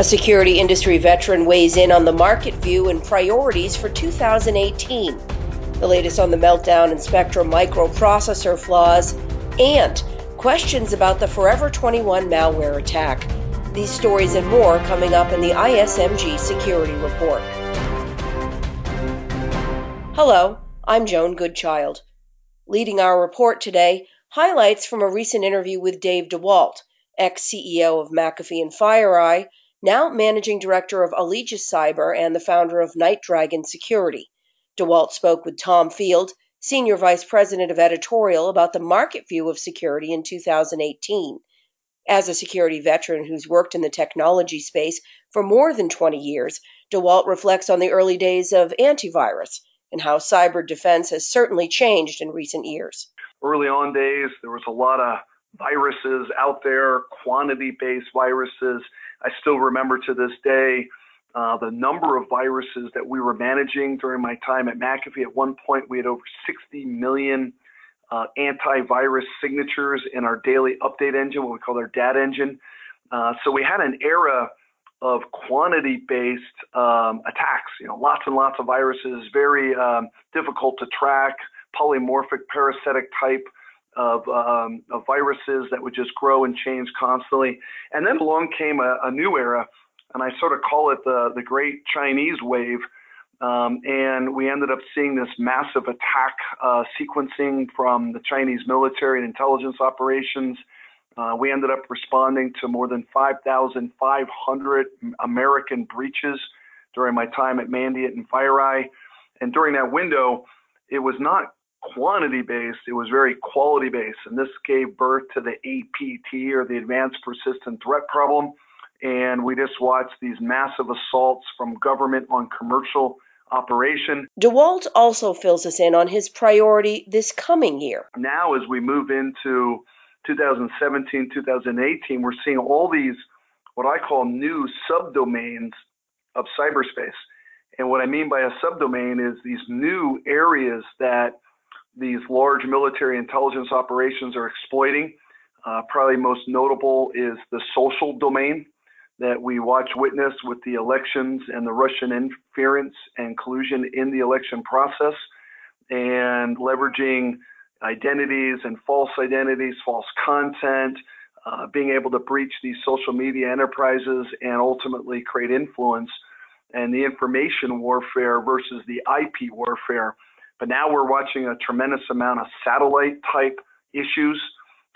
A security industry veteran weighs in on the market view and priorities for 2018. The latest on the meltdown in Spectrum microprocessor flaws and questions about the Forever 21 malware attack. These stories and more coming up in the ISMG Security Report. Hello, I'm Joan Goodchild. Leading our report today, highlights from a recent interview with Dave DeWalt, ex CEO of McAfee and FireEye, now managing director of Allegis Cyber and the founder of NightDragon Security. DeWalt spoke with Tom Field, senior vice president of editorial, about the market view of security in 2018. As a security veteran who's worked in the technology space for more than 20 years, DeWalt reflects on the early days of antivirus and how cyber defense has certainly changed in recent years. Early on days, there was a lot of viruses out there, quantity based viruses. I still remember to this day uh, the number of viruses that we were managing during my time at McAfee. At one point, we had over 60 million uh, antivirus signatures in our daily update engine, what we call our DAT engine. Uh, so we had an era of quantity-based um, attacks. You know, lots and lots of viruses, very um, difficult to track, polymorphic parasitic type of, um, of viruses that would just grow and change constantly. And then along came a, a new era, and I sort of call it the, the great Chinese wave. Um, and we ended up seeing this massive attack uh, sequencing from the Chinese military and intelligence operations. Uh, we ended up responding to more than 5,500 American breaches during my time at Mandiant and FireEye. And during that window, it was not quantity based, it was very quality based. And this gave birth to the APT or the Advanced Persistent Threat Problem. And we just watched these massive assaults from government on commercial operation. DeWalt also fills us in on his priority this coming year. Now, as we move into 2017, 2018, we're seeing all these, what I call new subdomains of cyberspace. And what I mean by a subdomain is these new areas that these large military intelligence operations are exploiting. Uh, probably most notable is the social domain that we watch witness with the elections and the Russian interference and collusion in the election process and leveraging identities and false identities, false content, uh, being able to breach these social media enterprises and ultimately create influence and the information warfare versus the IP warfare but now we're watching a tremendous amount of satellite type issues.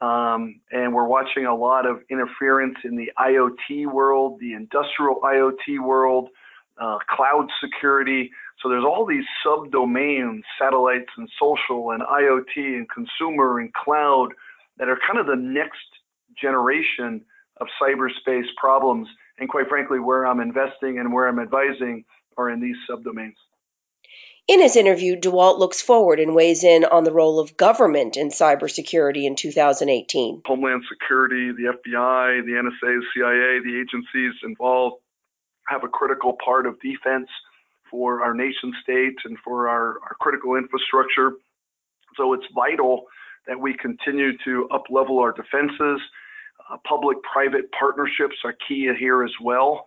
Um, and we're watching a lot of interference in the IoT world, the industrial IoT world, uh, cloud security. So there's all these subdomains, satellites and social and IoT and consumer and cloud that are kind of the next generation of cyberspace problems. And quite frankly, where I'm investing and where I'm advising are in these subdomains. In his interview, DeWalt looks forward and weighs in on the role of government in cybersecurity in 2018. Homeland Security, the FBI, the NSA, the CIA, the agencies involved have a critical part of defense for our nation state and for our, our critical infrastructure. So it's vital that we continue to uplevel our defenses. Uh, public-private partnerships are key here as well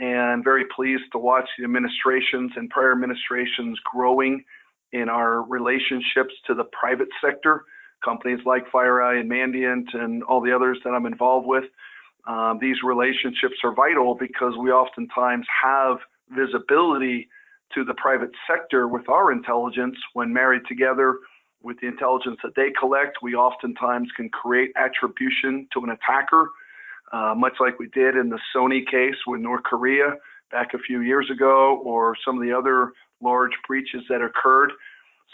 and very pleased to watch the administrations and prior administrations growing in our relationships to the private sector, companies like FireEye and Mandiant and all the others that I'm involved with. Um, these relationships are vital because we oftentimes have visibility to the private sector with our intelligence when married together with the intelligence that they collect. We oftentimes can create attribution to an attacker uh, much like we did in the Sony case with North Korea back a few years ago, or some of the other large breaches that occurred.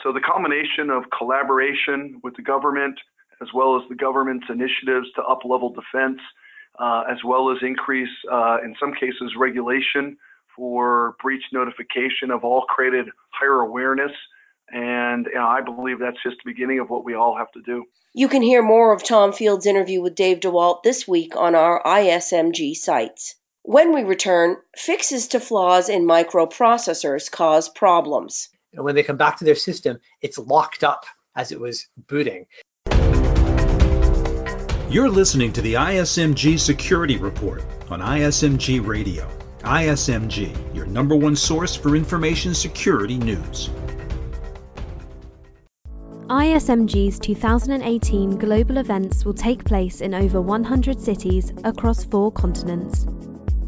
So the combination of collaboration with the government, as well as the government's initiatives to up-level defense, uh, as well as increase, uh, in some cases, regulation for breach notification, have all created higher awareness and you know, I believe that's just the beginning of what we all have to do. You can hear more of Tom Field's interview with Dave DeWalt this week on our ISMG sites. When we return, fixes to flaws in microprocessors cause problems. And when they come back to their system, it's locked up as it was booting. You're listening to the ISMG Security Report on ISMG Radio. ISMG, your number one source for information security news. ISMG's 2018 global events will take place in over 100 cities across four continents.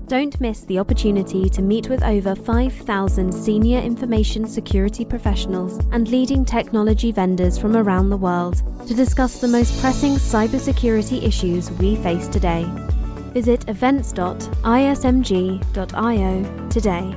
Don't miss the opportunity to meet with over 5,000 senior information security professionals and leading technology vendors from around the world to discuss the most pressing cybersecurity issues we face today. Visit events.ismg.io today.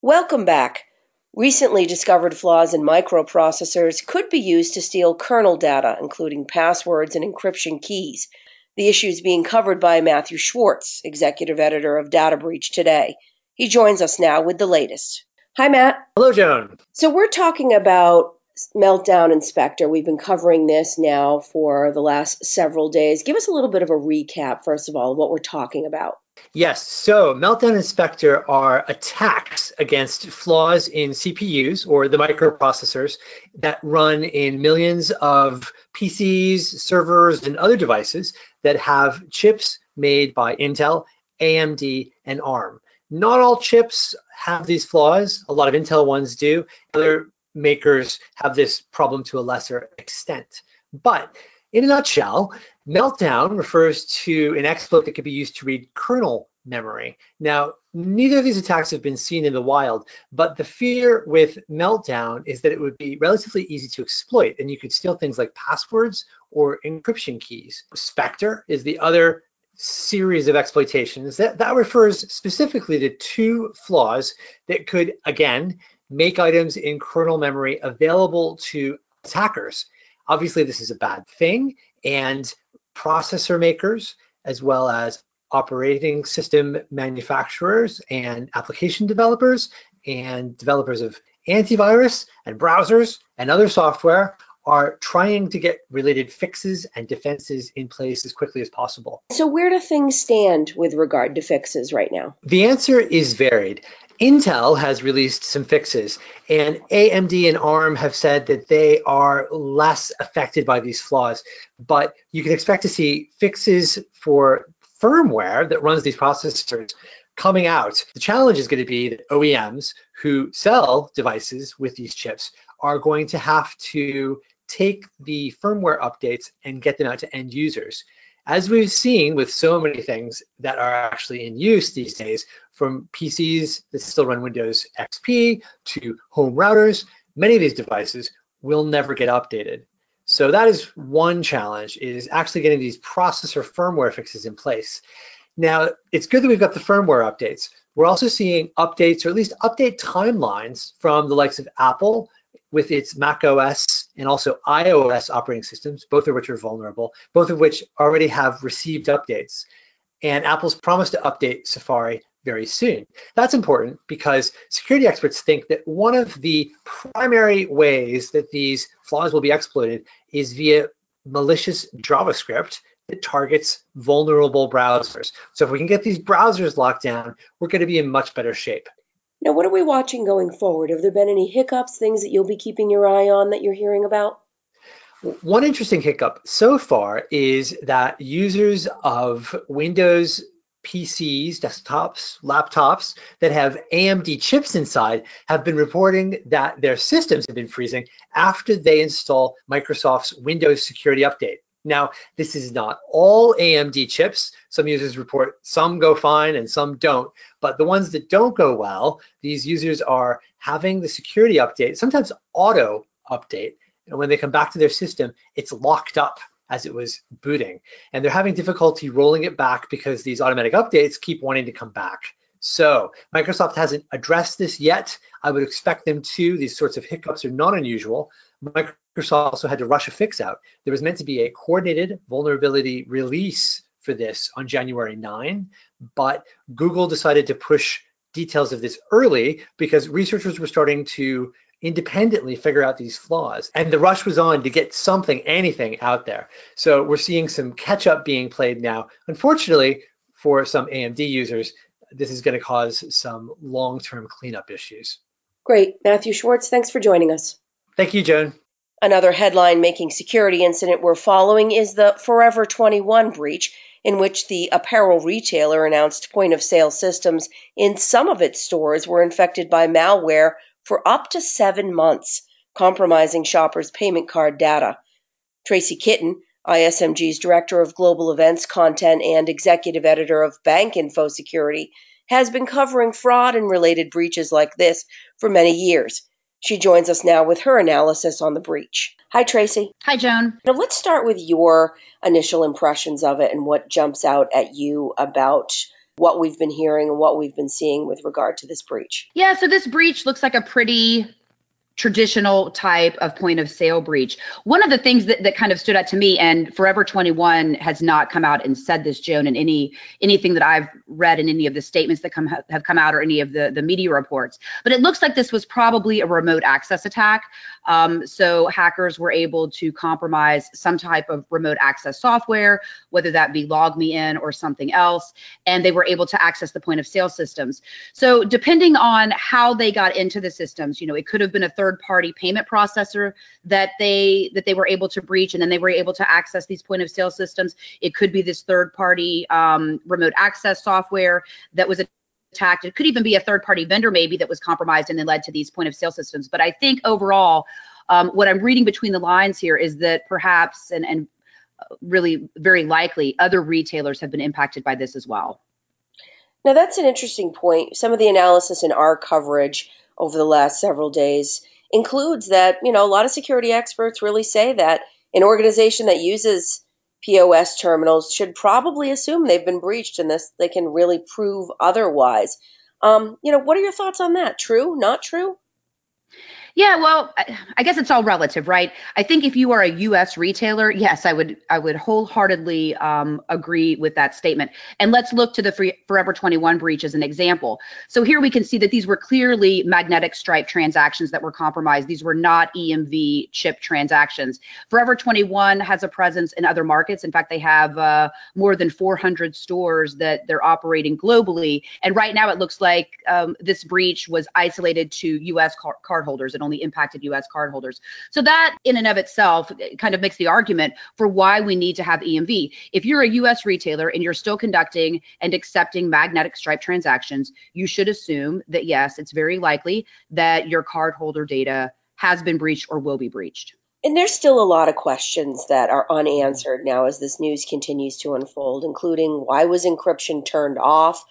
Welcome back. Recently discovered flaws in microprocessors could be used to steal kernel data, including passwords and encryption keys. The issue is being covered by Matthew Schwartz, executive editor of Data Breach Today. He joins us now with the latest. Hi, Matt. Hello, Joan. So, we're talking about Meltdown and Spectre. We've been covering this now for the last several days. Give us a little bit of a recap, first of all, of what we're talking about. Yes, so Meltdown and Spectre are attacks against flaws in CPUs or the microprocessors that run in millions of PCs, servers, and other devices that have chips made by Intel, AMD, and ARM. Not all chips have these flaws. A lot of Intel ones do. Other makers have this problem to a lesser extent. But in a nutshell, Meltdown refers to an exploit that could be used to read kernel memory. Now, neither of these attacks have been seen in the wild, but the fear with Meltdown is that it would be relatively easy to exploit, and you could steal things like passwords or encryption keys. Spectre is the other series of exploitations that, that refers specifically to two flaws that could, again, make items in kernel memory available to attackers. Obviously, this is a bad thing, and processor makers, as well as operating system manufacturers and application developers and developers of antivirus and browsers and other software are trying to get related fixes and defenses in place as quickly as possible. So, where do things stand with regard to fixes right now? The answer is varied. Intel has released some fixes, and AMD and ARM have said that they are less affected by these flaws. But you can expect to see fixes for firmware that runs these processors coming out. The challenge is going to be that OEMs who sell devices with these chips are going to have to take the firmware updates and get them out to end users. As we've seen with so many things that are actually in use these days, from PCs that still run Windows XP to home routers, many of these devices will never get updated. So that is one challenge is actually getting these processor firmware fixes in place. Now, it's good that we've got the firmware updates. We're also seeing updates or at least update timelines from the likes of Apple with its Mac OS and also iOS operating systems, both of which are vulnerable, both of which already have received updates. And Apple's promised to update Safari very soon. That's important because security experts think that one of the primary ways that these flaws will be exploited is via malicious JavaScript that targets vulnerable browsers. So if we can get these browsers locked down, we're going to be in much better shape. Now, what are we watching going forward? Have there been any hiccups, things that you'll be keeping your eye on that you're hearing about? One interesting hiccup so far is that users of Windows PCs, desktops, laptops that have AMD chips inside have been reporting that their systems have been freezing after they install Microsoft's Windows Security Update. Now, this is not all AMD chips. Some users report some go fine and some don't. But the ones that don't go well, these users are having the security update, sometimes auto update. And when they come back to their system, it's locked up as it was booting. And they're having difficulty rolling it back because these automatic updates keep wanting to come back. So Microsoft hasn't addressed this yet. I would expect them to. These sorts of hiccups are not unusual. Microsoft also had to rush a fix out. There was meant to be a coordinated vulnerability release for this on January 9, but Google decided to push details of this early because researchers were starting to independently figure out these flaws. And the rush was on to get something, anything out there. So we're seeing some catch up being played now. Unfortunately, for some AMD users, this is going to cause some long term cleanup issues. Great. Matthew Schwartz, thanks for joining us. Thank you, Joan. Another headline making security incident we're following is the Forever 21 breach, in which the apparel retailer announced point of sale systems in some of its stores were infected by malware for up to seven months, compromising shoppers' payment card data. Tracy Kitten, ISMG's Director of Global Events Content and Executive Editor of Bank Info Security, has been covering fraud and related breaches like this for many years. She joins us now with her analysis on the breach. Hi, Tracy. Hi, Joan. Now, let's start with your initial impressions of it and what jumps out at you about what we've been hearing and what we've been seeing with regard to this breach. Yeah, so this breach looks like a pretty traditional type of point of sale breach. One of the things that, that kind of stood out to me, and Forever 21 has not come out and said this, Joan, in any anything that I've read in any of the statements that come have come out or any of the, the media reports. But it looks like this was probably a remote access attack. Um, so hackers were able to compromise some type of remote access software, whether that be LogMeIn or something else, and they were able to access the point of sale systems. So depending on how they got into the systems, you know, it could have been a third party payment processor that they that they were able to breach and then they were able to access these point of sale systems. It could be this third party um, remote access software that was attacked. It could even be a third party vendor maybe that was compromised and then led to these point of sale systems. But i think overall um, what i'm reading between the lines here is that perhaps and, and really very likely other retailers have been impacted by this as well. Now that's an interesting point. Some of the analysis in our coverage over the last several days includes that, you know, a lot of security experts really say that an organization that uses POS terminals should probably assume they've been breached unless they can really prove otherwise. Um, you know, what are your thoughts on that? True? Not true? Yeah, well, I guess it's all relative, right? I think if you are a U.S. retailer, yes, I would I would wholeheartedly um, agree with that statement. And let's look to the free, Forever 21 breach as an example. So here we can see that these were clearly magnetic stripe transactions that were compromised. These were not EMV chip transactions. Forever 21 has a presence in other markets. In fact, they have uh, more than 400 stores that they're operating globally. And right now, it looks like um, this breach was isolated to U.S. Car- cardholders it only impacted US cardholders. So that in and of itself kind of makes the argument for why we need to have EMV. If you're a US retailer and you're still conducting and accepting magnetic stripe transactions, you should assume that yes, it's very likely that your cardholder data has been breached or will be breached. And there's still a lot of questions that are unanswered now as this news continues to unfold, including why was encryption turned off?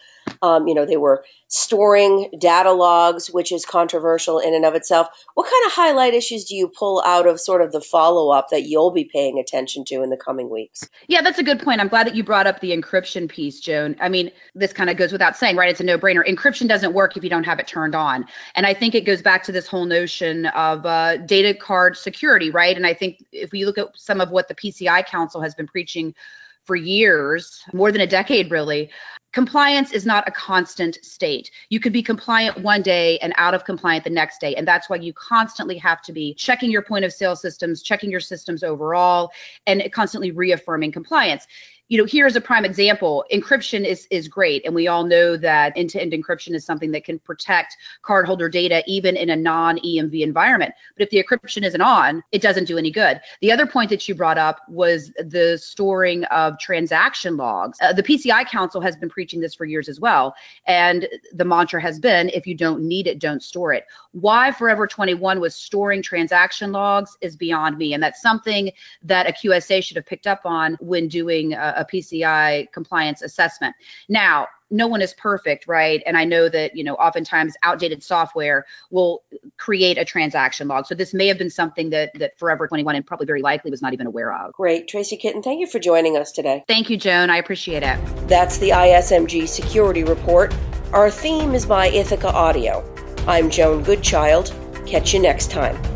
Um, you know, they were storing data logs, which is controversial in and of itself. What kind of highlight issues do you pull out of sort of the follow up that you'll be paying attention to in the coming weeks? Yeah, that's a good point. I'm glad that you brought up the encryption piece, Joan. I mean, this kind of goes without saying, right? It's a no brainer. Encryption doesn't work if you don't have it turned on. And I think it goes back to this whole notion of uh, data card security, right? And I think if we look at some of what the PCI Council has been preaching for years, more than a decade really, compliance is not a constant state. You could be compliant one day and out of compliant the next day. And that's why you constantly have to be checking your point of sale systems, checking your systems overall, and constantly reaffirming compliance you know, here's a prime example. Encryption is is great, and we all know that end-to-end encryption is something that can protect cardholder data even in a non-EMV environment. But if the encryption isn't on, it doesn't do any good. The other point that you brought up was the storing of transaction logs. Uh, the PCI Council has been preaching this for years as well, and the mantra has been, if you don't need it, don't store it. Why Forever 21 was storing transaction logs is beyond me, and that's something that a QSA should have picked up on when doing. Uh, a PCI compliance assessment. Now, no one is perfect, right? And I know that, you know, oftentimes outdated software will create a transaction log. So this may have been something that that Forever 21 and probably very likely was not even aware of. Great. Tracy Kitten, thank you for joining us today. Thank you, Joan. I appreciate it. That's the ISMG Security Report. Our theme is by Ithaca Audio. I'm Joan Goodchild. Catch you next time.